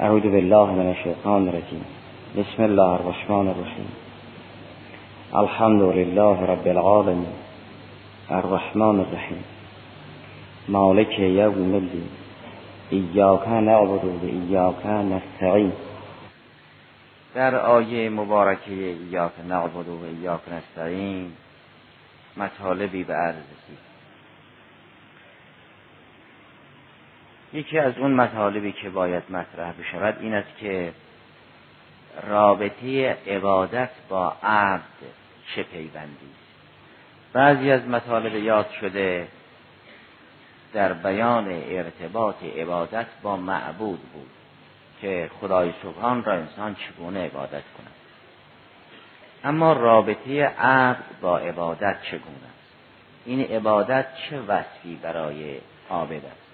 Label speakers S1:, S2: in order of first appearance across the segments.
S1: اعوذ بالله من الشیطان الرجیم بسم الله الرحمن الرحیم الحمد لله رب العالمین الرحمن الرحیم مالک یوم الدین ایاک نعبد و ایاک نستعین در آیه مبارکه ایاک نعبد و ایاک نستعین مطالبی به عرض رسید. یکی از اون مطالبی که باید مطرح بشود این است که رابطه عبادت با عبد چه پیوندی بعضی از مطالب یاد شده در بیان ارتباط عبادت با معبود بود که خدای سبحان را انسان چگونه عبادت کند. اما رابطه عبد با عبادت چگونه است؟ این عبادت چه وصفی برای عابد است؟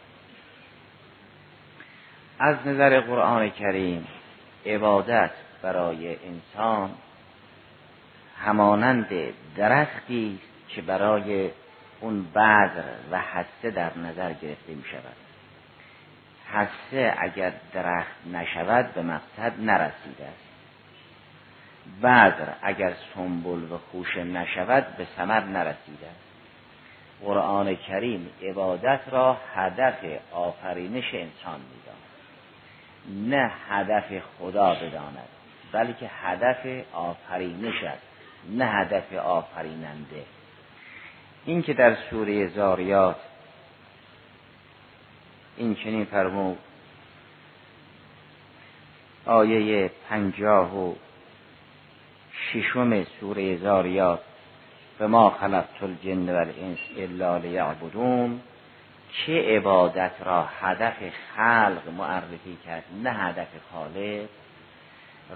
S1: از نظر قرآن کریم عبادت برای انسان همانند درختی است که برای اون بذر و حسه در نظر گرفته می شود حسه اگر درخت نشود به مقصد نرسیده است. بذر اگر سنبل و خوشه نشود به ثمر نرسیده است. قرآن کریم عبادت را هدف آفرینش انسان می‌داند. نه هدف خدا بداند بلکه هدف آفرینش است نه هدف آفریننده. این که در سوره زاریات این چنین فرمود آیه پنجاه و ششم سوره زاریات به ما خلقت الجن و الانس الا لیعبدون چه عبادت را هدف خلق معرفی کرد نه هدف خالق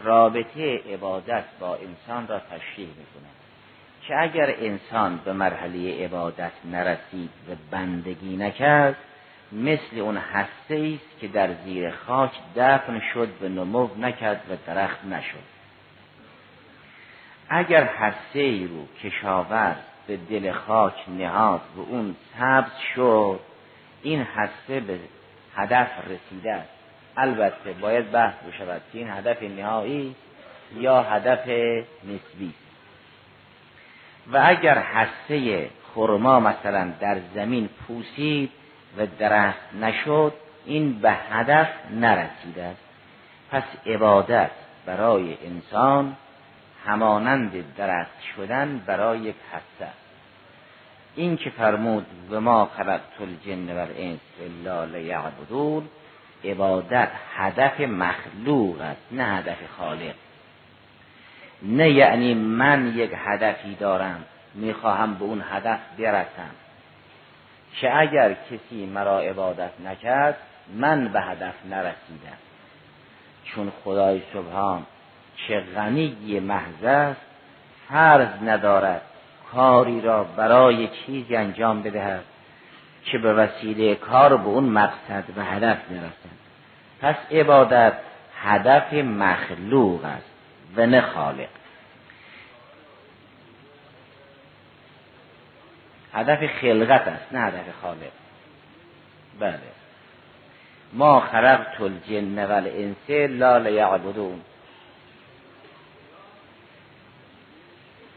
S1: رابطه عبادت با انسان را تشریح می‌کند که اگر انسان به مرحله عبادت نرسید و بندگی نکرد مثل اون هسته است که در زیر خاک دفن شد و نمو نکرد و درخت نشد. اگر هسته ای رو کشاورز به دل خاک نهاد و اون سبز شد این هسته به هدف رسیده است. البته باید بحث بشود که این هدف نهایی یا هدف نسبی. و اگر هسته خرما مثلا در زمین پوسید و درخت نشد این به هدف نرسیده است. پس عبادت برای انسان همانند درخت شدن برای یک هسته این که فرمود و ما خلقت الجن و الانس الا لیعبدون عبادت هدف مخلوق است نه هدف خالق. نه یعنی من یک هدفی دارم می‌خواهم به اون هدف برسم. که اگر کسی مرا عبادت نکرد من به هدف نرسیدم. چون خدای سبحان چه غنی محض است فرض ندارد کاری را برای چیزی انجام بدهد که به وسیله کار به اون مقصد و هدف می‌رسد. پس عبادت هدف مخلوق است و نه خالق. هدف خلقت است نه هدف خالق. بله. ما خلقت الجن والانس لا لیعبدون.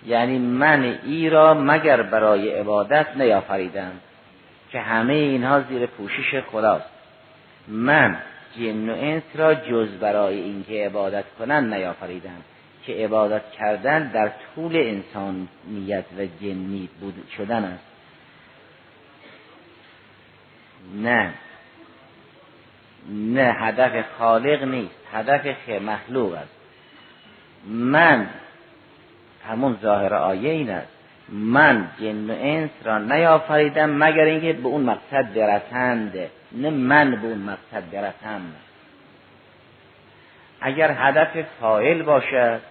S1: یعنی من ای را مگر برای عبادت نیافریدم که همه اینها زیر پوشش خداست. من جن و انس را جز برای اینکه عبادت کنند نیافریدم که عبادت کردن در طول انسانیت و جنی بود شدن است. نه. نه هدف خالق نیست. هدف مخلوق است. من همون ظاهر آیه این است. من جن و انس را نیافریدم مگر اینکه به اون مقصد برسند. نه من به اون مقصد برسم. اگر هدف فائل باشد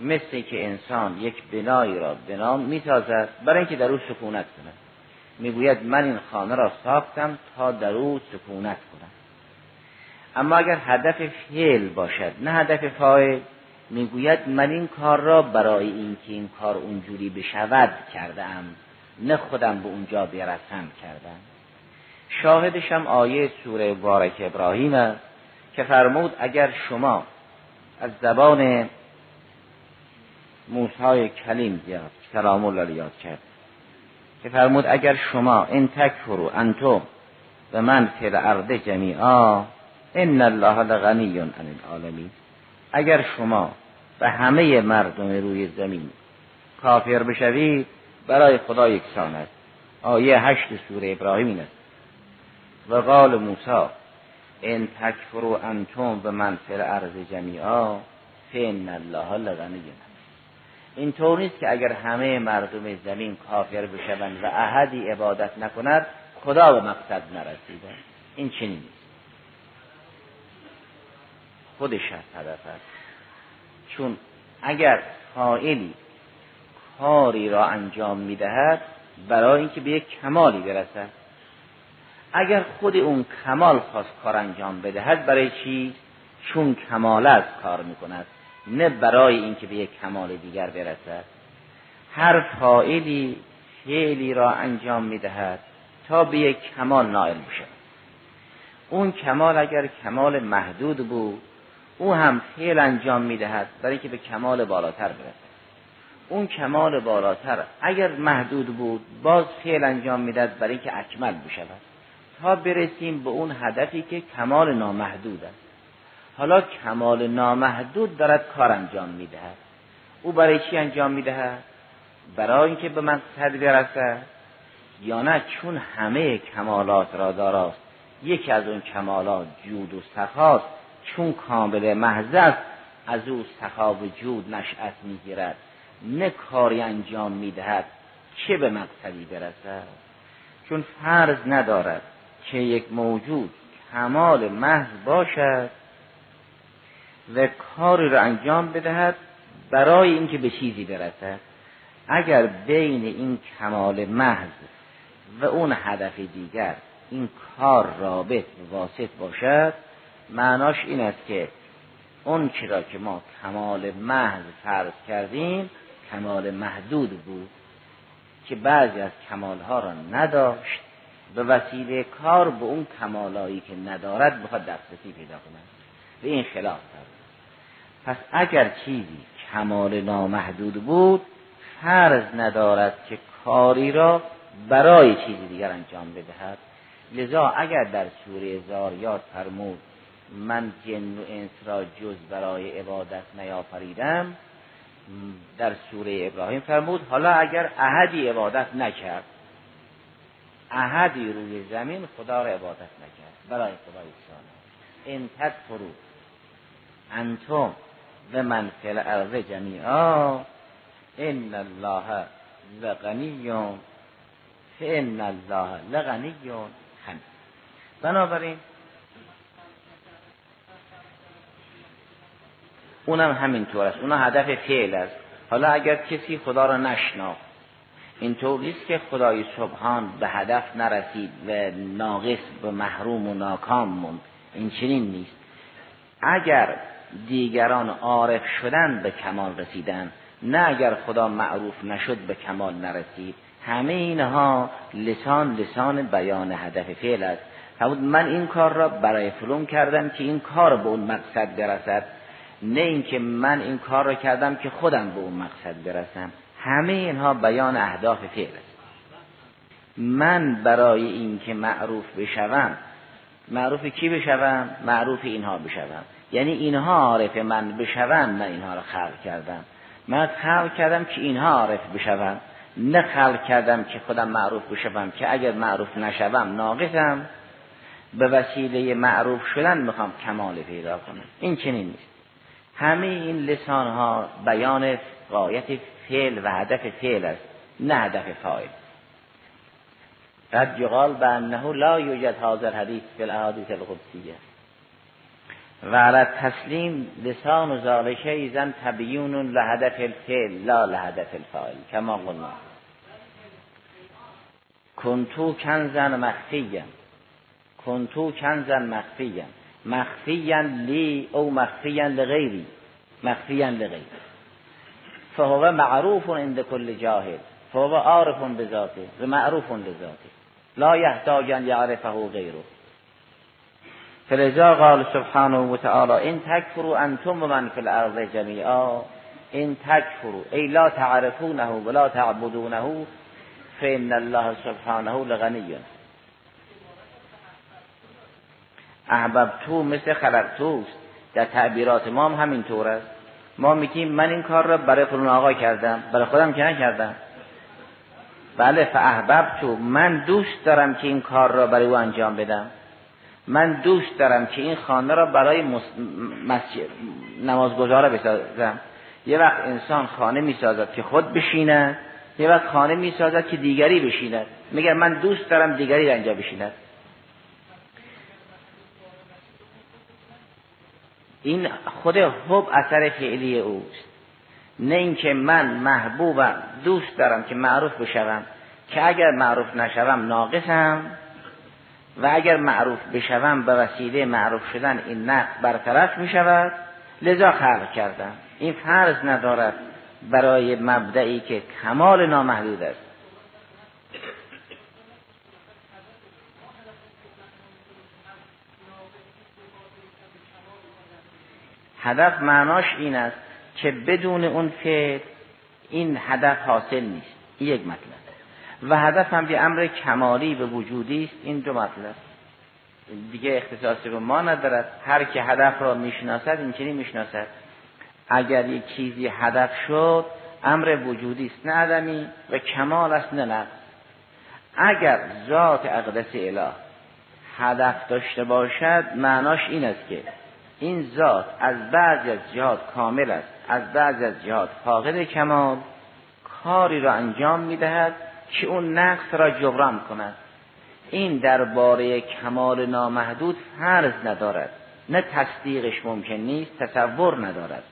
S1: مثل که انسان یک بنایی را بنا می‌سازد برای اینکه در او سکونت کند. می‌گوید من این خانه را ساختم تا در او سکونت کنم اما اگر هدف فعل باشد نه هدف فاعل می‌گوید من این کار را برای اینکه این کار اونجوری بشود کردم نه خودم به اونجا برسم کردم شاهدشم آیه سوره بارک ابراهیم است که فرمود اگر شما از زبان موسی کلیم زیاد سلام الله یاد کرد که فرمود اگر شما ان تکفروا انتم و من فی الارض جمیعا ان الله لغنی عن العالمین. اگر شما به همه مردم روی زمین کافر بشوید برای خدا یکسان است. آیه هشت سوره ابراهیم این است. و قال موسی ان تکفروا انتم به من فی الارض جمیعا فان الله لغنی این طور نیست که اگر همه مردم زمین کافر بشوند و احدی عبادت نکند خدا به مقصد نرسیده. این چنین خودش هست هدف است. چون اگر قائلی کاری را انجام می‌دهد برای اینکه به یک کمالی برسد. اگر خود اون کمال خواست کار انجام بدهد برای چی؟ چون کمال از کار می‌کند نه برای اینکه به یک کمال دیگر برسد. هر فائلی فعلی را انجام می‌دهد تا به یک کمال نائل بشود اون کمال اگر کمال محدود بود او هم فعل انجام می‌دهد برای اینکه به کمال بالاتر برسد. اون کمال بالاتر اگر محدود بود باز فعل انجام می‌دهد برای اینکه اکمل بشود. تا برسیم به اون هدفی که کمال نامحدود است. حالا کمال نامحدود دارد کار انجام می‌دهد. او برای چی انجام می‌دهد؟ برای اینکه به مقصد برسد یا نه؟ چون همه کمالات را داراست. یکی از اون کمالات جود و سخاست. چون کامل محض از او سخا و جود نشأت می‌گیرد نه کاری انجام می‌دهد چه به مقصدی برسد؟ چون فرض ندارد که یک موجود کمال محض باشد و کاری را انجام بدهد برای اینکه به چیزی برسد. اگر بین این کمال محض و اون هدف دیگر این کار رابط واسط باشد معناش این است که اون چرا که ما کمال محض فرض کردیم کمال محدود بود که بعضی از کمالها را نداشت به وسیله کار به اون کمالایی که ندارد بخواد دسترسی پیدا کند به این خلاف کرد پس اگر چیزی کمال نامحدود بود فرض ندارد که کاری را برای چیزی دیگر انجام بدهد. لذا اگر در سوره زاریات فرمود من جن و انس را جز برای عبادت نیافریدم در سوره ابراهیم فرمود حالا اگر احدی عبادت نکرد احدی روی زمین خدا را عبادت نکرد برای خدا یکسانه ان تکفروا انتم و من فی الارض جمیعا ان الله لغنی فان الله لغنی حمید. بنابراین اونم همینطور است. اونا هدف فعل است. حالا اگر کسی خدا را نشناخت اینطور نیست که خدای سبحان به هدف نرسید و ناقص به محروم و ناکام موند. این چنین نیست. اگر دیگران عارف شدن به کمال رسیدن نه اگر خدا معروف نشد به کمال نرسید همه اینها لسان لسان بیان هدف فعل است. فرمود من این کار را برای فلون کردم که این کار به اون مقصد برسد. نه اینکه من این کار را کردم که خودم به اون مقصد برسم. همه اینها بیان اهداف فعل است. من برای اینکه معروف بشوم معروف کی بشوم؟ معروف اینها بشوم. یعنی اینها عارف من بشوم من اینها را خلق کردم. من خلق کردم که اینها عارف بشوم. نه خلق کردم که خودم معروف بشوم که اگر معروف نشوم ناقصم. به وسیله معروف شدن می‌خوام کمال پیدا کنم. این چنین نیست. همه این لسان ها بیان قایت فعل و هدف فعل است نه هدف فاعل. قد یقال به انه لا یوجد حاضر حدیث فی الاحادیث القدسیه. و علی تسلیم لسان و ذالکه ایزن تبیون لهدف الفعل لا لهدف الفاعل کما قلنا. کنتو کنزن مخفیا کنتو کنزن مخفیا مخفیا لی او مخفیا لغیری. مخفیا لغیری. فهو معروف عند کل جاهل. فهو عارف بذاته. و معروف لذاته. لا یحتاج ان یعرفه غیره. فلذا قال سبحانه و تعالی این تکفرو انتم و من فی الارض جمیعا. این تکفرو ای لا تعرفونه ولا تعبدونه. فان الله سبحانه لغنی. احببتو مثل خلقتوست در تعبیرات ما هم همینطور است. ما میگیم من این کار را برای فلان آقا کردم برای خودم که نکردم. بله فاحببتو من دوست دارم که این کار را برای او انجام بدم. من دوست دارم که این خانه را برای مسجد نمازگزار بسازم. یه وقت انسان خانه می‌سازد که خود بشیند یه وقت خانه می‌سازد که دیگری بشیند. میگه من دوست دارم دیگری اینجا بشیند. این خود حب اثر فعلی اوست. نه اینکه من محبوبم دوست دارم که معروف بشوم که اگر معروف نشوم ناقصم و اگر معروف بشوم به وسیله معروف شدن این نقص برطرف می شود لذا خلق کردم. این فرض ندارد برای مبدعی که کمال نامحدود است. هدف معناش این است که بدون اون فعل این هدف حاصل نیست. این یک مطلب. و هدف هم به امر کمالی به وجودی است. این دو مطلب. دیگه اختصاصی رو ما ندارد. هر که هدف را می‌شناسد این چنین می‌شناسد. اگر یک چیزی هدف شد امر وجودی است. نه عدمی و کمال است نه نقص اگر ذات اقدس اله هدف داشته باشد معناش این است که این ذات از بعضی از جهات کامل است از بعضی از جهات فاقد کمال کاری را انجام می‌دهد که اون نقص را جبران کند. این درباره کمال نامحدود فرض ندارد نه تصدیقش ممکن نیست تصور ندارد.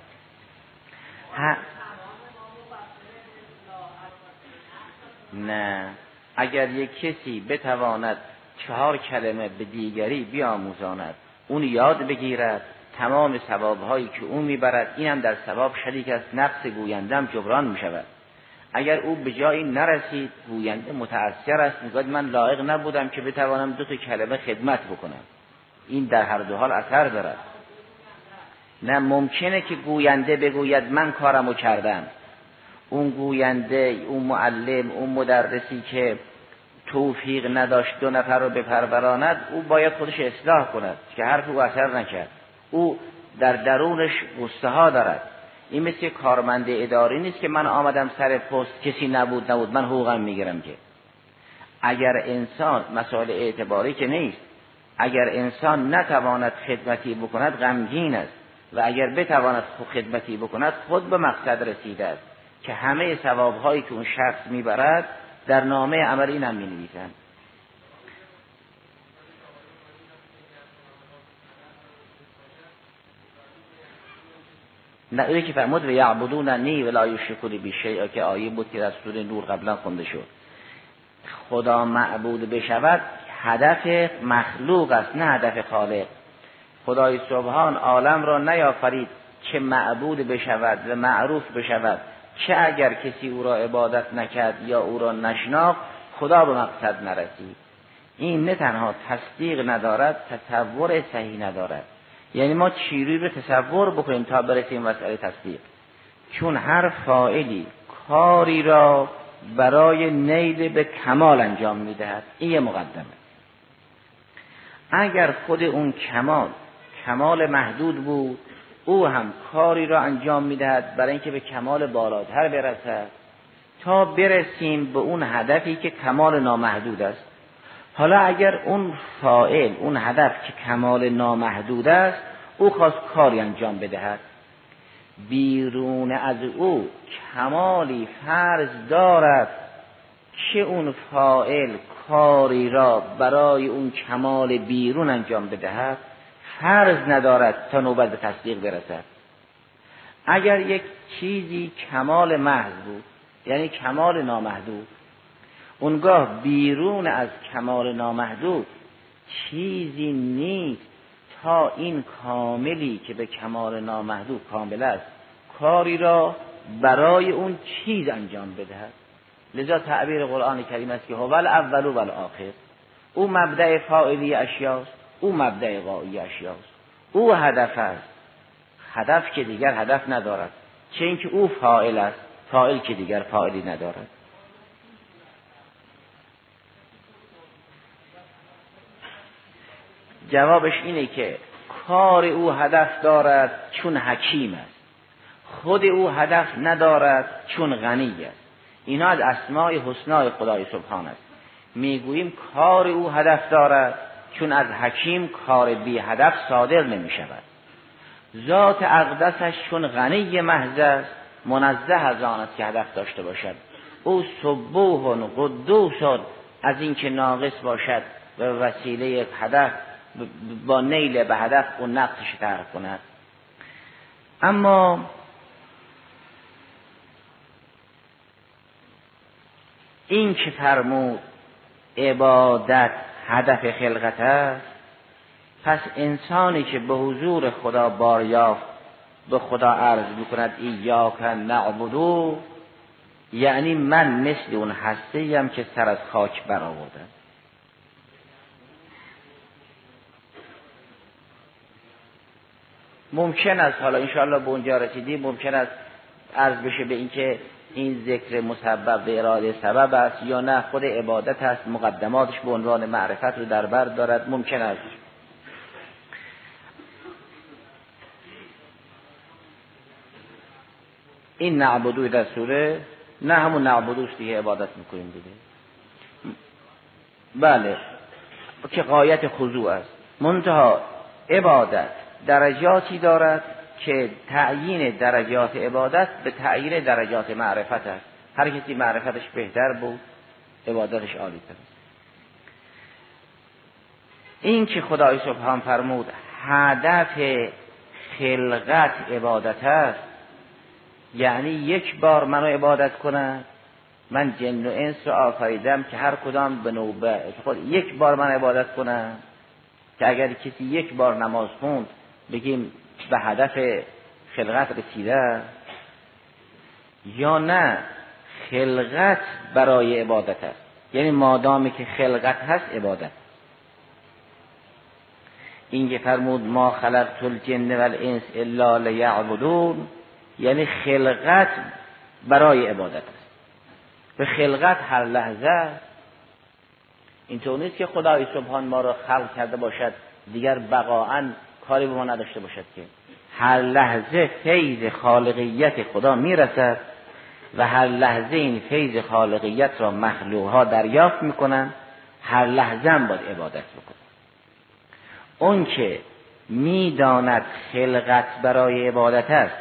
S1: نه. اگر یک کسی بتواند چهار کلمه به دیگری بیاموزاند اون یاد بگیرد. تمام ثوابهایی که او می‌برد این هم در ثواب شریک است. نقص گویندم جبران می شود اگر او به جایی نرسید گوینده متأثر است. می‌گوید من لایق نبودم که بتوانم دو تا کلمه خدمت بکنم. این در هر دو حال اثر دارد. نه ممکنه که گوینده بگوید من کارمو کردم. اون گوینده اون معلم اون مدرسی که توفیق نداشت دو نفر رو بپروراند او باید خودش اصلاح کند که حرف او اثر نکرد. او در درونش غصه ها دارد. این مثل کارمند اداری نیست که من آمدم سر پست کسی نبود نبود. من حقوقم می‌گیرم که. اگر انسان مسائل اعتباری که نیست اگر انسان نتواند خدمتی بکند غمگین است. و اگر بتواند خدمتی بکند خود به مقصد رسیده است. که همه ثوابهایی که اون شخص می‌برد در نامه عمل این هم نه که فرمود و یعبدون نی ولا یشرکون بی شیء که آیه بود که در سوره نور قبلا خونده شد. خدا معبود بشود هدف مخلوق است نه هدف خالق. خدای سبحان عالم را نیافرید که معبود بشود و معروف بشود. چه اگر کسی او را عبادت نکرد یا او را نشناخت خدا به مقصد نرسید. این نه تنها تصدیق ندارد تصور صحیح ندارد. یعنی ما چیری رو تصور بکنیم تا برسیم مسئله تصدیق. چون هر فائلی کاری را برای نیل به کمال انجام می‌دهد این یه مقدمه. اگر خود اون کمال کمال محدود بود او هم کاری را انجام می‌دهد برای اینکه به کمال بالاتر برسد تا برسیم به اون هدفی که کمال نامحدود است. حالا اگر اون فائل اون هدف که کمال نامحدود است او خواست کاری انجام بدهد. بیرون از او کمالی فرض دارد که اون فائل کاری را برای اون کمال بیرون انجام بدهد. فرض ندارد تا نوبت به تصدیق برسد. اگر یک چیزی کمال محض بود یعنی کمال نامحدود اونگاه بیرون از کمال نامحدود چیزی نیست تا این کاملی که به کمال نامحدود کامل است کاری را برای اون چیز انجام بدهد. لذا تعبیر قرآن کریم است که هو اول و آخر او مبدع فاعلی اشیاست او مبدع قایی اشیاست. او هدف است. هدف که دیگر هدف ندارد. چه اینکه او فائل است فائل که دیگر فائلی ندارد. جوابش اینه که کار او هدف دارد چون حکیم است. خود او هدف ندارد چون غنی است. اینا از اسماع حسنای خدای سبحان است. می‌گوییم کار او هدف دارد چون از حکیم کار بی هدف صادر نمی شود. ذات اقدسش چون غنی محض است منزه از آن است که هدف داشته باشد. او صبوح قدوس از اینکه ناقص باشد و وسیله هدف با نیل به هدف او نقصش طرح کند. اما این که فرمود عبادت هدف خلقت است پس انسانی که به حضور خدا باریافت به خدا عرض می‌کند ایاک نعبدو یعنی من مثل اون هسته که سر از خاک برآوردم ممکن است حالا انشاءالله به اونجا رسیدیم ممکن است عرض بشه به اینکه این ذکر مسبب به اراده سبب است یا نه خود عبادت است مقدماتش به عنوان معرفت رو در بر دارد ممکن است. این نعبدوی در سوره نه همون نعبدوش دیگه عبادت می‌کنیم دیگه. بله که قایت خضوع است. منتها عبادت درجاتی دارد که تعیین درجات عبادت به تعیین درجات معرفت است. هر کسی معرفتش بهتر بود عبادتش عالی تر این که خدای سبحان فرمود هدف خلقت عبادت است یعنی یک بار منو عبادت کنن من جن و انس رو آفریدم که هر کدام به نوبه خود یک بار من عبادت کنم که اگر کسی یک بار نماز خوند بگیم به هدف خلقت رسیده یا نه خلقت برای عبادت است. یعنی مادامی که خلقت هست عبادت. این که فرمود ما خلقت الجن والانس الا لیعبدون یعنی خلقت برای عبادت است. به خلقت هر لحظه. اینطور نیست که خدای سبحان ما را خلق کرده باشد دیگر بقاعا کاری به ما نداشته باشد که هر لحظه فیض خالقیت خدا می‌رسد و هر لحظه این فیض خالقیت را مخلوق ها دریافت می‌کنن هر لحظه هم باید عبادت بکنن اون که می‌داند خلقت برای عبادت است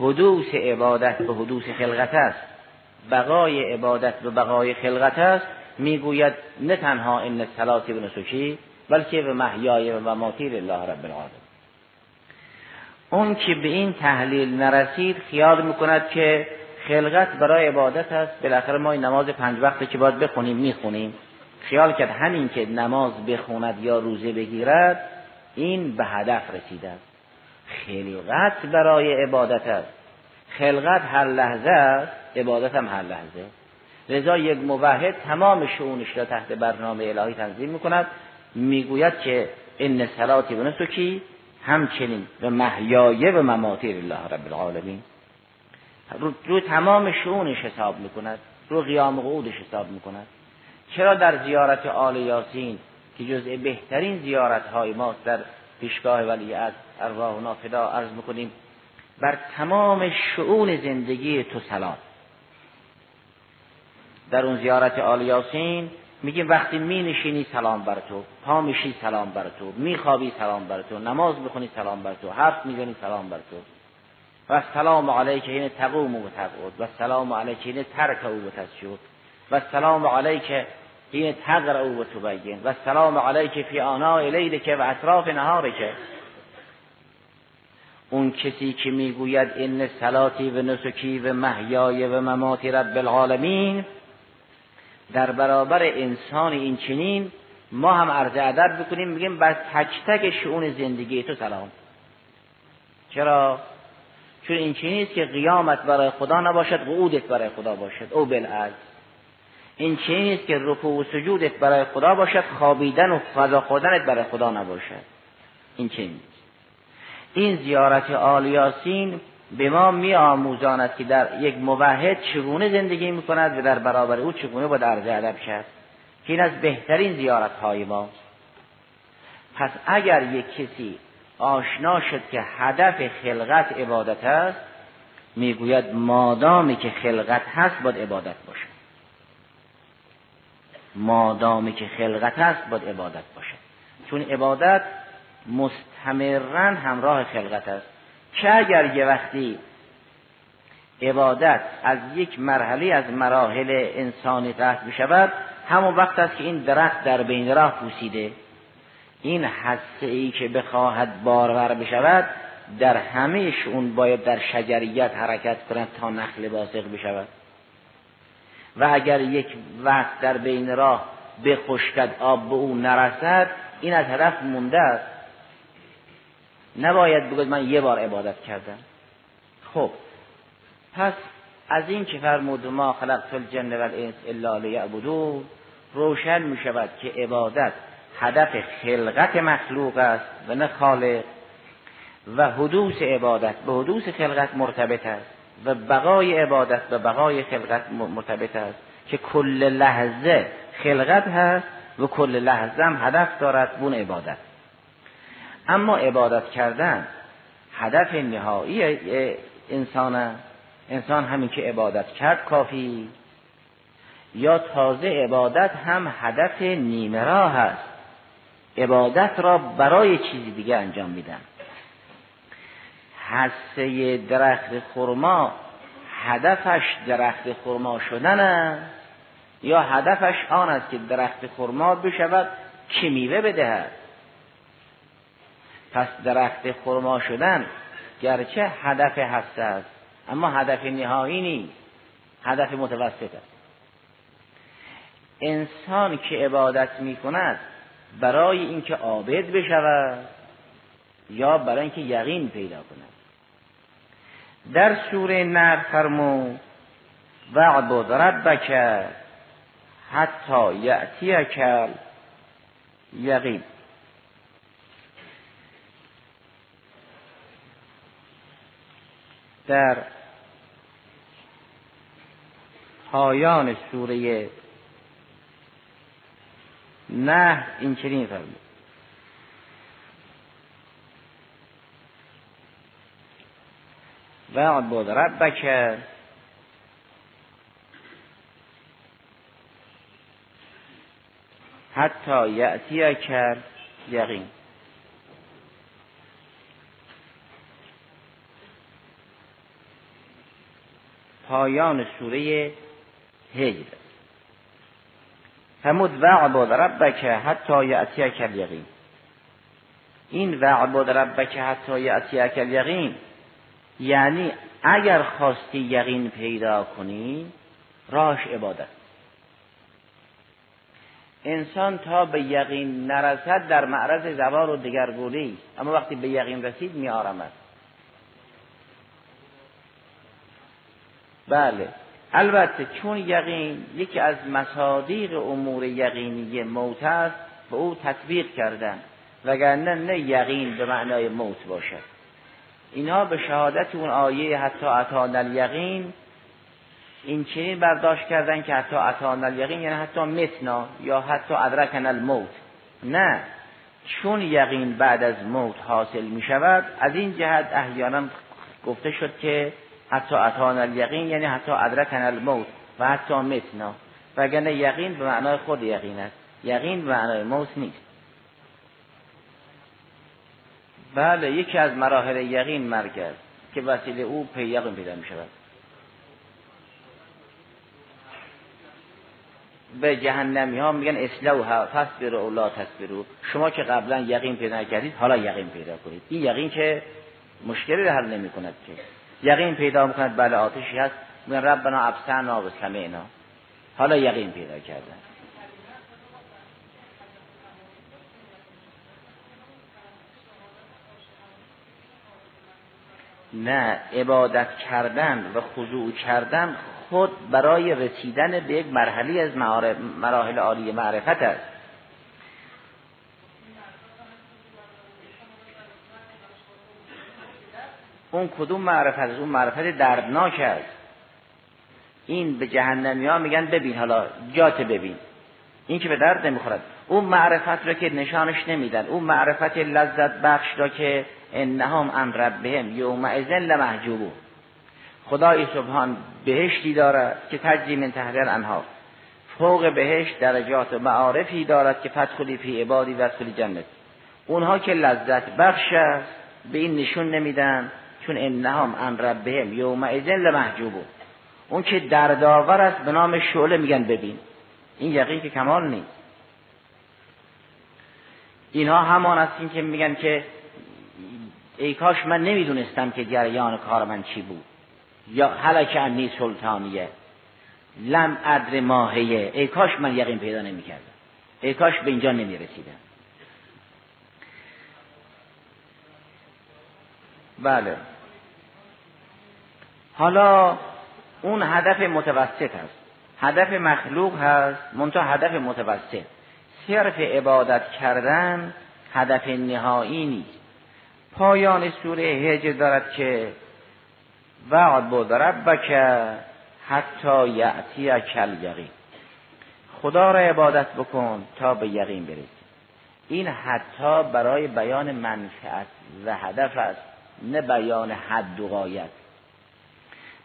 S1: حدوث عبادت به حدوث خلقت است. بقای عبادت به بقای خلقت است. می‌گوید نه تنها این سلاتی و نسوکی بلکه به محیای و ماتیر الله رب العالمین. اون که به این تحلیل نرسید خیال می‌کند که خلقت برای عبادت است. بالاخره ما این نماز پنج وقت که باید بخونیم می‌خونیم. خیال کرد همین که نماز بخوند یا روزه بگیرد این به هدف رسیده است. خلقت برای عبادت است. خلقت هر لحظه است عبادت هم هر لحظه. لذا یک موحد تمام شعونش را تحت برنامه الهی تنظیم می‌کند. می‌گوید که ان صلاتی و نسکی همچنین و محیایه و مماتیر الله رب العالمین. رو, رو تمام شعونش حساب می‌کند رو قیام قعودش حساب می‌کند. چرا در زیارت آل یاسین که جزء بهترین زیارت های ماست در پیشگاه ولی از ارواح و نافدا عرض می‌کنیم بر تمام شعون زندگی تو سلام. در اون زیارت آل یاسین میگیم وقتی می نشینی سلام بر تو پا میشی سلام بر تو میخوابی سلام بر تو نماز می‌خونی سلام بر تو حرف می‌زنی سلام بر تو. و سلام علیک این تقوم و تقعد و سلام علیک این ترک او و تسجد و سلام علیک این تقرا او و تبین و سلام علیک فی آناء لیلک و اطراف نهارک. اون کسی که می‌گوید این سلاتی و نسکی و محیای و مماتی رب العالمین در برابر انسان این چنین ما هم عرض ادب بکنیم میگیم بر تک تک شعون زندگی تو سلام. چرا؟ چون این چنین است که قیامت برای خدا نباشد قعودت برای خدا باشد. او بالعکس. این چیزی نیست که رکوع و سجودت برای خدا باشد خوابیدن و فضا خودنت برای خدا نباشد. این نیست این زیارت آلیاسین به ما می آموزاند که در یک موحد چگونه زندگی می کند و در برابر او چگونه با درجه ادب شد که این از بهترین زیارت های ما. پس اگر یک کسی آشنا شد که هدف خلقت عبادت است می‌گوید مادامی که خلقت هست باید عبادت باشد مادامی که خلقت هست باید عبادت باشد چون عبادت مستمرا همراه خلقت است. که اگر یه وقتی عبادت از یک مرحله از مراحل انسانی قطع بشود همون وقت است که این درخت در بین راه پوسیده. این حسه ای که بخواهد بارور بشود در همه اون باید در شجریت حرکت کند تا نخل باسق بشود. و اگر یک وقت در بین راه بخشکد آب به او نرسد این از هدف مونده است. نباید بگوید من یه بار عبادت کردم. خب پس از این که فرمود ما خلقت الجن و الانس الا لیعبدون روشن می شود که عبادت هدف خلقت مخلوق است و نه خالق و حدوث عبادت به حدوث خلقت مرتبط است و بقای عبادت و بقای خلقت مرتبط است که کل لحظه خلقت هست و کل لحظه هم هدف دارد بون عبادت. اما عبادت کردن هدف نهایی انسان انسان همین که عبادت کرد کافی. یا تازه عبادت هم هدف نیمه راه هست عبادت را برای چیزی دیگه انجام میدن. حسه درخت خرما هدفش درخت خرما شدن است. یا هدفش آن است که درخت خرما بشود که میوه بدهد. پس درخت خرما شدن گرچه هدف هسته است اما هدف نهایی نیست هدف متوسط است. انسان که عبادت می کند برای اینکه عابد بشود یا برای اینکه یقین پیدا کند. در سوره نر فرمود وعبد ربک حتی یأتیک یقین. در پایان سوره نه این چنین فرمود. و عبد ربک. حتی یأتی کرد یقین. پایان سوره هجر. فرمود وعبد ربک حتی یأتی کل یقین این وعبد ربک حتی یأتی کل یقین یعنی اگر خواستی یقین پیدا کنی راش عبادت. انسان تا به یقین نرسد در معرض زوار و دگرگونی اما وقتی به یقین رسید می بله. البته چون یقین یکی از مصادیق امور یقینی موت است به او تطبیق کردن وگرنه نه یقین به معنای موت باشد. اینها به شهادت اون آیه حتی اتان الیقین این چنین برداشت کردن که حتی اتان الیقین یعنی حتی متنا یا حتی ادرکن الموت. نه. چون یقین بعد از موت حاصل می شود از این جهت احیانا گفته شد که حتی اتان الیقین یعنی حتی ادرکن الموت و حتی متنا. وگرنه یقین به معنای خود یقین است. یقین به معنای موت نیست. بله یکی از مراحل یقین مرگ است که وسیله او پی یقین پیدا می شود. به جهنمی ها میگن اصلاح فصبر او لا تصبرو شما که قبلا یقین پیدا کردید حالا یقین پیدا کنید. این یقین که مشکلی رو حل نمی کند که. یقین پیدا می‌کند بله آتشی هست. من ربنا ابسنا و سمعنا حالا یقین پیدا کردن نه عبادت کردن و خضوع کردن خود برای رسیدن به یک مرحله از مراحل عالی معرفت است. اون کدوم معرفت است؟ اون معرفت دردناک است. این به جهنمی ها میگن ببین حالا جات ببین. این که به درد نمی‌خورد. اون معرفت را که نشانش نمیدن. اون معرفت لذت بخش را که انهم ان ربهم یوم ازن لمحجوبون. خدای سبحان بهشتی دارد که تجری من تحت انها فوق بهشت درجات و معارفی دارد که فتخلی فی عبادی و فتخلی جنت. اونها که لذت بخش است به این نشون نمیدن. چون انهم ان ربهم یوم ازن لمحجوبون. اون که دردآور است به نام شعله میگن ببین. این یقین که کمال نیست. اینها همان هستین که میگن که ای کاش من نمی‌دونستم که جریان کار من چی بود. یا حلک انی سلطانیه. لم ادر ماهیه. ای کاش من یقین پیدا نمی‌کردم. ای کاش به اینجا نمی‌رسیدم. بله. حالا اون هدف متوسط هست. هدف مخلوق هست منتها هدف متوسط. صرف عبادت کردن هدف نهایی نیست. پایان سوره هجر دارد که وعد بود ربک حتی یعطی کل یقین خدا را عبادت بکن تا به یقین برسی. این حتی برای بیان منفعت و هدف است نه بیان حد و غایت.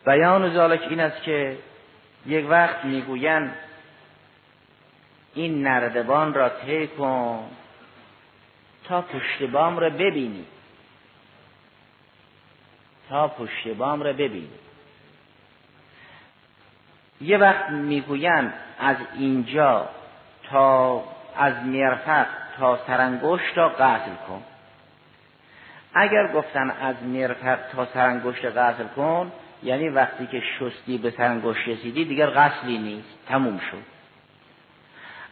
S1: بیان ذالک این است که یک وقت می‌گویند این نردبان را طی کن تا پشت بام را ببینی. تا پشت بام را ببینی. یه وقت می‌گویند از اینجا تا از مرفق تا سرانگشت را قتل کن. اگر گفتن از مرفق تا سرانگشت قتل کن یعنی وقتی که شستی به سرانگشت رسیدی دیگر غسلی نیست. تموم شد.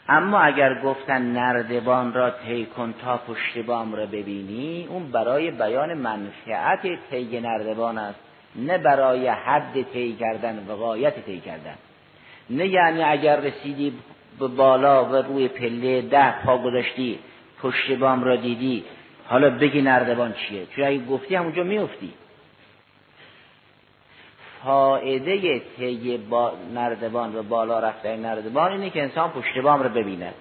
S1: اما اگر گفتن نردبان را طی کن تا پشت بام را ببینی اون برای بیان منفعت طی نردبان است. نه برای حد طی کردن و غایت طی کردن. نه یعنی اگر رسیدی به بالا و روی پله ده پا گذاشتی پشت بام را دیدی حالا بگی نردبان چیه؟ چون اگه گفتی همونجا میفتی فائده طی با نردبان و بالا رفتن نردبان اینه که انسان پشت بام رو ببیند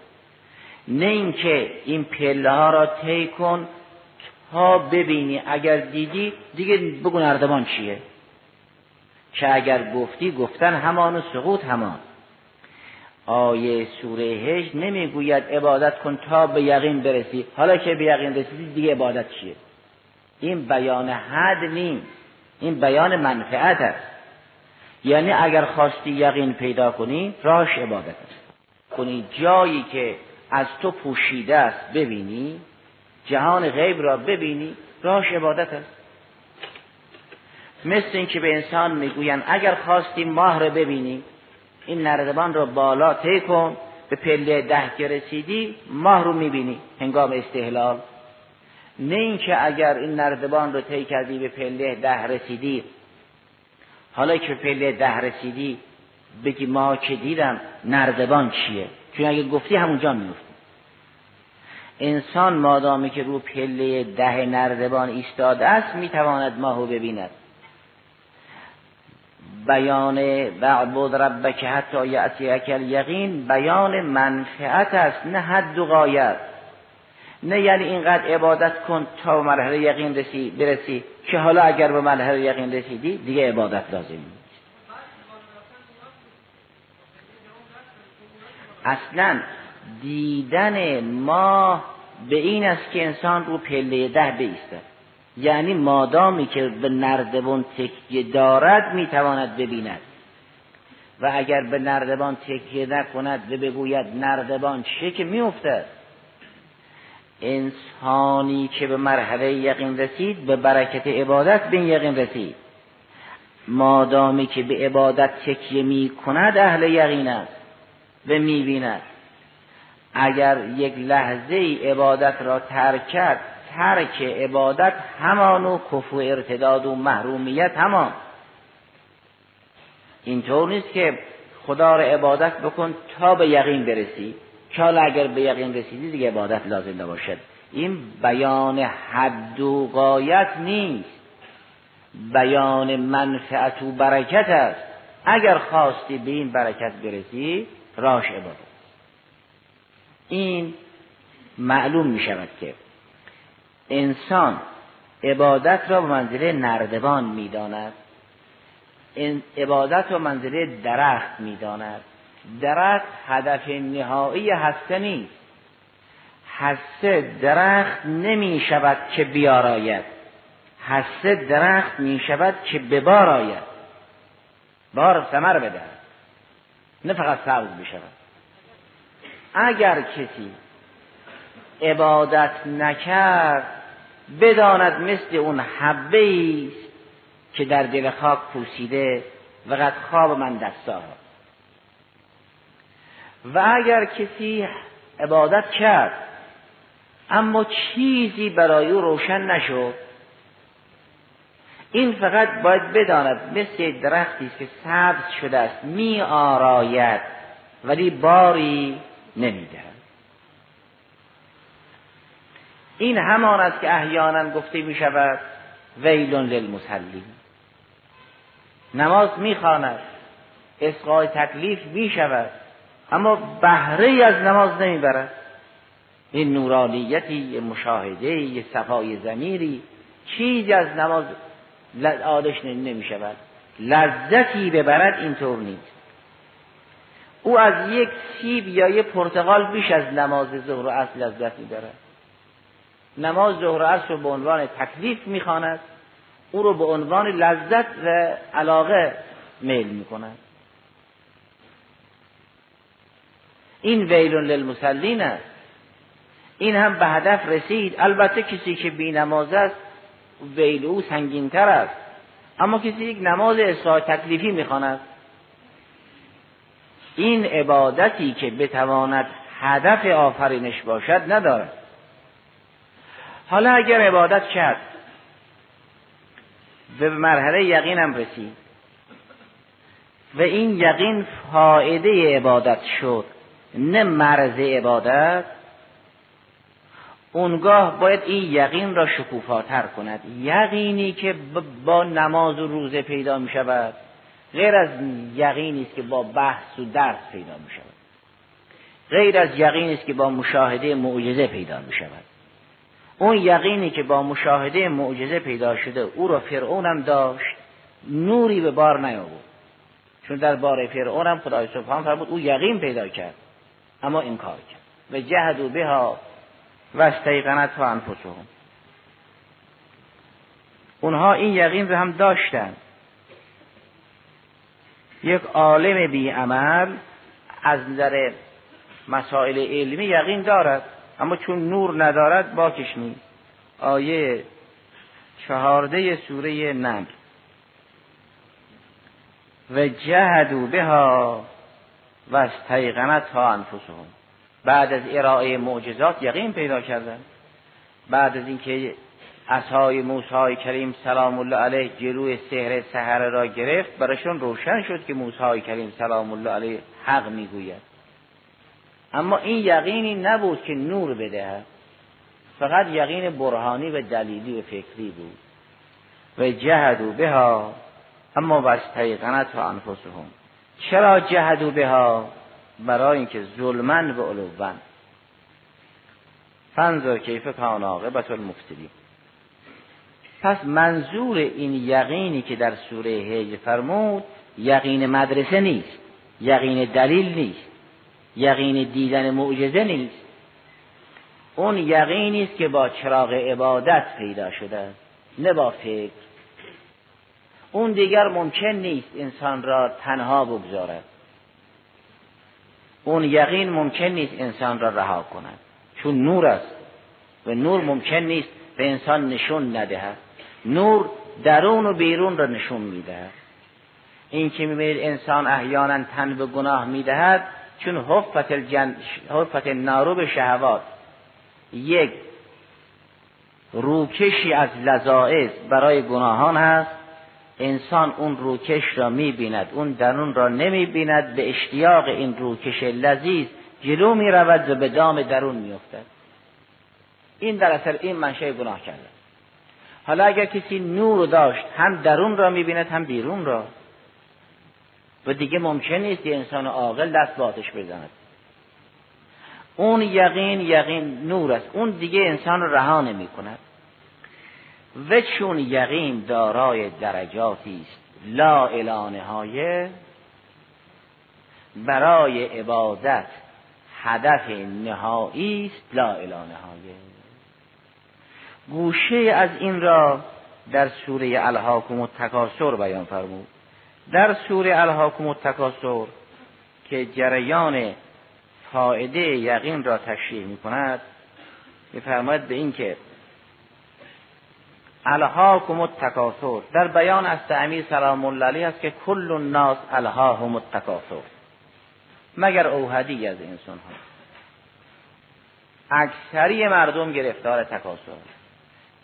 S1: نه اینکه این پله ها را طی کن تا ببینی. اگر دیدی دیگه بگو نردبان چیه؟ که اگر گفتی گفتن همان و سقوط همان. آیه سوره هج نمی‌گوید عبادت کن تا به یقین برسی. حالا که به یقین رسیدی دیگه عبادت چیه؟ این بیان حد نیست. این بیان منفعت است. یعنی اگر خواستی یقین پیدا کنی راش عبادت است. کنی جایی که از تو پوشیده است ببینی. جهان غیب را ببینی راش عبادت است. مثل اینکه به انسان می‌گویند اگر خواستی ماه را ببینی این نردبان رو بالا طی کن به پله ده که رسیدی ماه رو می‌بینی هنگام استحلال. نه اینکه اگر این نردبان رو طی کردی به پله ده رسیدی. حالا که پله ده رسیدی بگی ما که دیدم نردبان چیه؟ چون اگه گفتی همونجا میفتی انسان مادامی که رو پله ده نردبان ایستاده است می‌تواند ماهو ببیند. بیان وعبد ربک حتی یعطی اکل یقین بیان منفعت است نه حد و غایت. نه یعنی اینقدر عبادت کن تا مرحله یقین رسی برسی که حالا اگر به مرحله یقین رسیدی دیگه عبادت لازم نیست. اصلا دیدن ما به این است که انسان رو پله ده بیسته. یعنی مادامی که به نردبان تکیه دارد می‌تواند ببیند. و اگر به نردبان تکیه نکند و بگوید نردبان چه که میافتد؟ انسانی که به مرحله یقین رسید به برکت عبادت به یقین رسید. مادامی که به عبادت تکیه می کند اهل یقین است و می بیند. اگر یک لحظه عبادت را ترک کرد ترک عبادت همان و کفو ارتداد و محرومیت همان. اینطور نیست که خدا را عبادت بکن تا به یقین برسی. که حالا اگر به یقین رسیدی دیگه عبادت لازم نباشد. این بیان حد و قایت نیست. بیان منفعت و برکت است. اگر خواستی به این برکت برسی راش عبادت. این معلوم می شود که انسان عبادت را به منزله نردبان می داند عبادت را منزله درخت می داند درخت هدف نهایی هسته نیست. هسته درخت نمی شود که بیاراید. هسته درخت می شود که به بار ثمر بده نه فقط سبز بشود. اگر کسی عبادت نکرد بداند مثل اون حبه است که در دل خاک پوسیده و قد خواب من دستا و اگر کسی عبادت کرد اما چیزی برای او روشن نشد این فقط باید بداند مثل درختی که سبز شده است می آراید ولی باری نمی‌دهد. این همان است که احیانا گفته می شود ویلون للمسلین نماز می‌خواند اسقای تکلیف می شود اما بهره از نماز نمی‌برد. این نورانیتی یه مشاهده یه صفای زمیری چیزی از نماز آدش نمی شود. لذتی ببرد اینطور نیست. او از یک سیب یا یک پرتقال بیش از نماز ظهر و اصل لذت می‌برد. نماز ظهر و اصل رو به عنوان تکلیف می‌خواند او رو به عنوان لذت و علاقه میل می‌کند. این ویلون للمسلین است. این هم به هدف رسید. البته کسی که بی نماز است ویل او سنگینتر است. اما کسی یک نماز اصلاح تکلیفی می‌خواند. این عبادتی که بتواند هدف آفرینش باشد ندارد. حالا اگر عبادت کرد و به مرحله یقینم رسید. و این یقین فایده عبادت شد. نه مرز عبادت اونگاه باید این یقین را شکوفاتر کند. یقینی که با نماز و روزه پیدا می شود غیر از یقینی است که با بحث و درس پیدا می شود. غیر از یقینی است که با مشاهده معجزه پیدا می شود. اون یقینی که با مشاهده معجزه پیدا شده او را فرعون هم داشت نوری به بار نیاورد. چون در بار فرعون هم خدای سبحان فرمود او یقین پیدا کرد. اما این کار کرد. و جهدو بها و استیقنت ها انفسهم. اونها این یقین رو هم داشتن. یک عالم بی عمل از نظر مسائل علمی یقین دارد اما چون نور ندارد باکش نیست. آیه چهارده سوره نمل. و جهدو بها و استیقنت ها انفسهم. بعد از ارائه معجزات یقین پیدا کردن. بعد از اینکه عصای موسی کریم سلام الله علیه جلوی سحر سحر را گرفت برایشون روشن شد که موسی کریم سلام الله علیه حق می‌گوید. اما این یقینی نبود که نور بدهد. فقط یقین برهانی و دلیلی و فکری بود. و جهدو بها اما واستیقنت و انفسهم. چرا جهدو بها؟ برای اینکه ظلمن و علوان. فنظر کیف کان عاقبت المفسدین. پس منظور این یقینی که در سوره هج فرمود یقین مدرسه نیست یقین دلیل نیست یقین دیدن معجزه نیست. اون یقینی است که با چراغ عبادت پیدا شده نه با فکر. اون دیگر ممکن نیست انسان را تنها بگذارد. اون یقین ممکن نیست انسان را رها کند. چون نور است و نور ممکن نیست به انسان نشون ندهد. نور درون و بیرون را نشون می‌دهد. این که می‌بینید انسان احیانا تن به گناه می‌دهد چون حفت, الجن... حفت نارو به شهوات یک روکشی از لذائز برای گناهان هست. انسان اون روکش را می‌بیند اون درون را نمی‌بیند به اشتیاق این روکش لذیذ جلو می‌رود و به دام درون میافتد. این در اثر این منشه گناه کرده حالا اگر کسی نور داشت هم درون را می‌بیند هم بیرون را. و دیگه ممکن نیست یه انسان عاقل دست به آتش بزند. اون یقین یقین نور است. اون دیگه انسان رها نمی کند و چون یقین دارای درجاتی است لا الانهای برای عبادت هدف نهایی است لا الانهای گوشه از این را در سوره الهاکم التکاسر بیان فرمود. در سوره الهاکم التکاسر که جریان فائده یقین را تشریح می کند به این که الهاکم التکاسر در بیان از تعمیر سلام الله علیه است که کل الناس الهاهم التکاسر مگر اوهدی از انسان ها اکثری مردم گرفتار تکاسر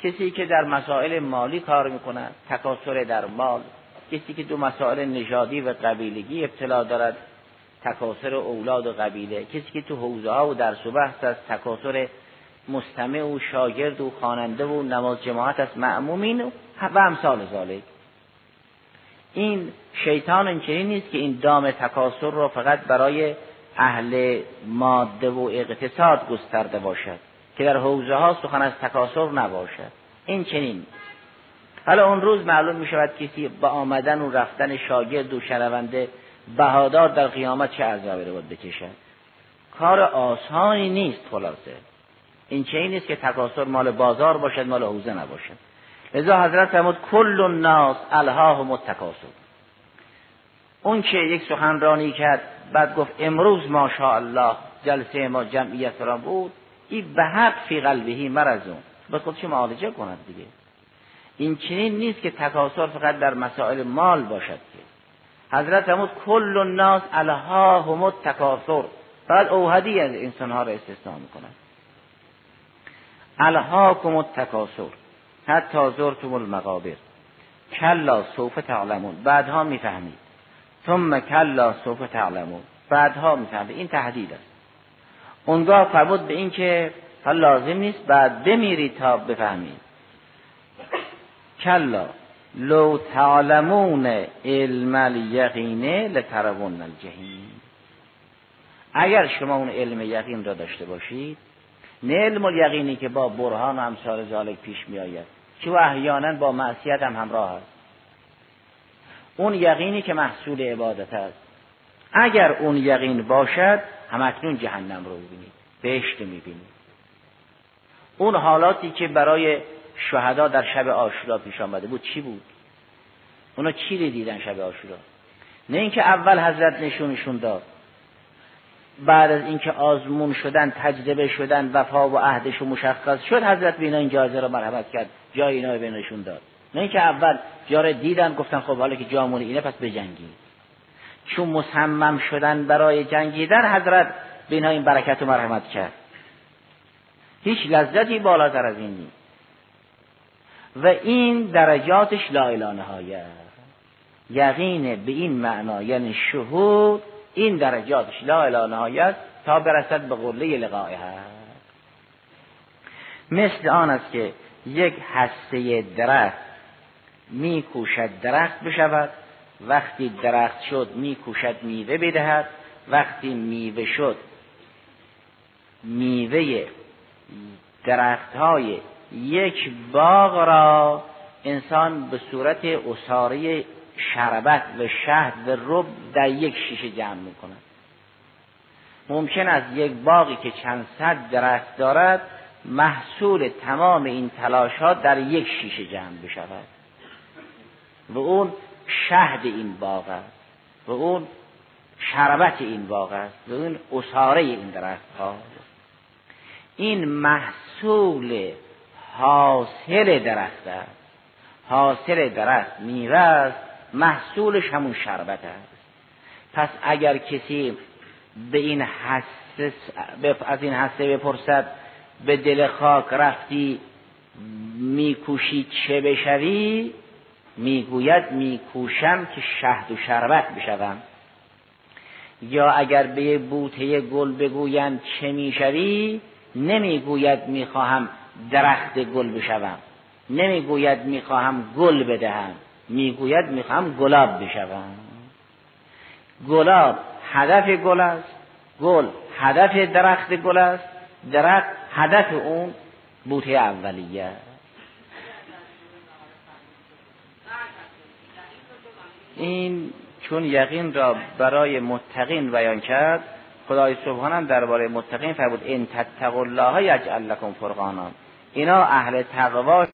S1: کسی که در مسائل مالی کار می‌کند تکاسر در مال. کسی که دو مسائل نژادی و قبیلگی ابتلا دارد تکاسر اولاد و قبیله. کسی که تو حوزه ها و درس و بحث است تکاسر مستمع و شاگرد و خواننده و نماز جماعت است. معمومین و امثال ذالک این شیطان اینچنین نیست که این دام تکاسر را فقط برای اهل ماده و اقتصاد گسترده باشد که در حوزه ها سخن از تکاسر نباشد. این چنین حالا اون روز معلوم می شود کسی با آمدن و رفتن شاگرد و شنونده بهادار در قیامت چه عذابی رو باید بکشد. کار آسانی نیست خلاصه. این چه نیست که تکاسر مال بازار باشد مال حوزه نباشد. لذا حضرت فرمود کل الناس الهاهم التکاسر اون که یک سخنرانی کرد بعد گفت امروز ماشاءالله جلسه ما جمعیت را بود این به حق فی قلبهی مرزون به خودش معالجه کند دیگه. این چنین نیست که تکاسر فقط در مسائل مال باشد که. حضرت فرمود کل الناس الهاهم التکاسر بعد اوهدی از انسان ها را استثناء می‌کنند الهاکم التکاسر حتی زرتم المقابر. کلا سوف تعلمون بعدها می‌فهمید. ثم کلا سوف تعلمون بعدها می‌فهمید. این تهدید است. اونگاه فرمود به این که لازم نیست بعد بمیرید تا بفهمید. کلا لو تعلمون علم الیقینه لترون الجحیم. اگر شما اون علم یقین را داشته باشید نه علم الیقینی که با برهان و امثال ذالک پیش می آید که و با معصیت هم همراه است. اون یقینی که محصول عبادت است. اگر اون یقین باشد همکنون جهنم رو ببینید بهشت می‌بینید. اون حالاتی که برای شهدا در شب آشورا پیش آمده بود چی بود؟ اونا چی دیدن شب آشورا؟ نه اینکه اول حضرت نشونشون داد. بعد از اینکه آزمون شدن تجربه شدن وفا و عهدش و مشخص شد حضرت بینا این جایزه را مرحمت کرد. جای اینا به نشون داد. نه اینکه اول جاره دیدن گفتن خب حالا که جامون اینه پس بجنگید چون مصمم شدن برای جنگیدن حضرت بینا این برکت و مرحمت کرد. هیچ لذتی بالاتر از این نیست. و این درجاتش لا اله یقین به این معنا یعنی شهود این درجاتش. لا اله نهایت تا برسد به قله لقائه. مثل آن است که یک هسته درخت میکوشد درخت بشود. وقتی درخت شد میکوشد میوه بدهد. وقتی میوه شد میوه درخت های یک باغ را انسان به صورت اصاره شربت و شهد و رب در یک شیشه جمع می‌کنند ممکن است یک باقی که چند صد درخت دارد محصول تمام این تلاشات در یک شیشه جمع بشود. و اون شهد این باغ است. و اون شربت این باغ است. و اون اصاره این درخت ها این محصول حاصل درخت است. حاصل درخت میوه است. محصولش همون شربت است. پس اگر کسی به این حسه از این حسه بپرسد به دل خاک رفتی میکوشی چه بشوی؟ می‌گوید میکوشم که شهد و شربت بشوم. یا اگر به بوته گل بگویند چه می‌شوی؟ نمی‌گوید می‌خواهم درخت گل بشوم. نمی‌گوید می‌خواهم گل بدهم. می‌گوید می‌خواهم گلاب بشوم. گلاب هدف گل است. گل هدف درخت گل است. درخت هدف اون بوته اولیه. این چون یقین را برای متقین بیان کرد خدای سبحانه درباره متقین فرمود ان تتقوا الله یجعل لكم فرقانا. اینا اهل تقوا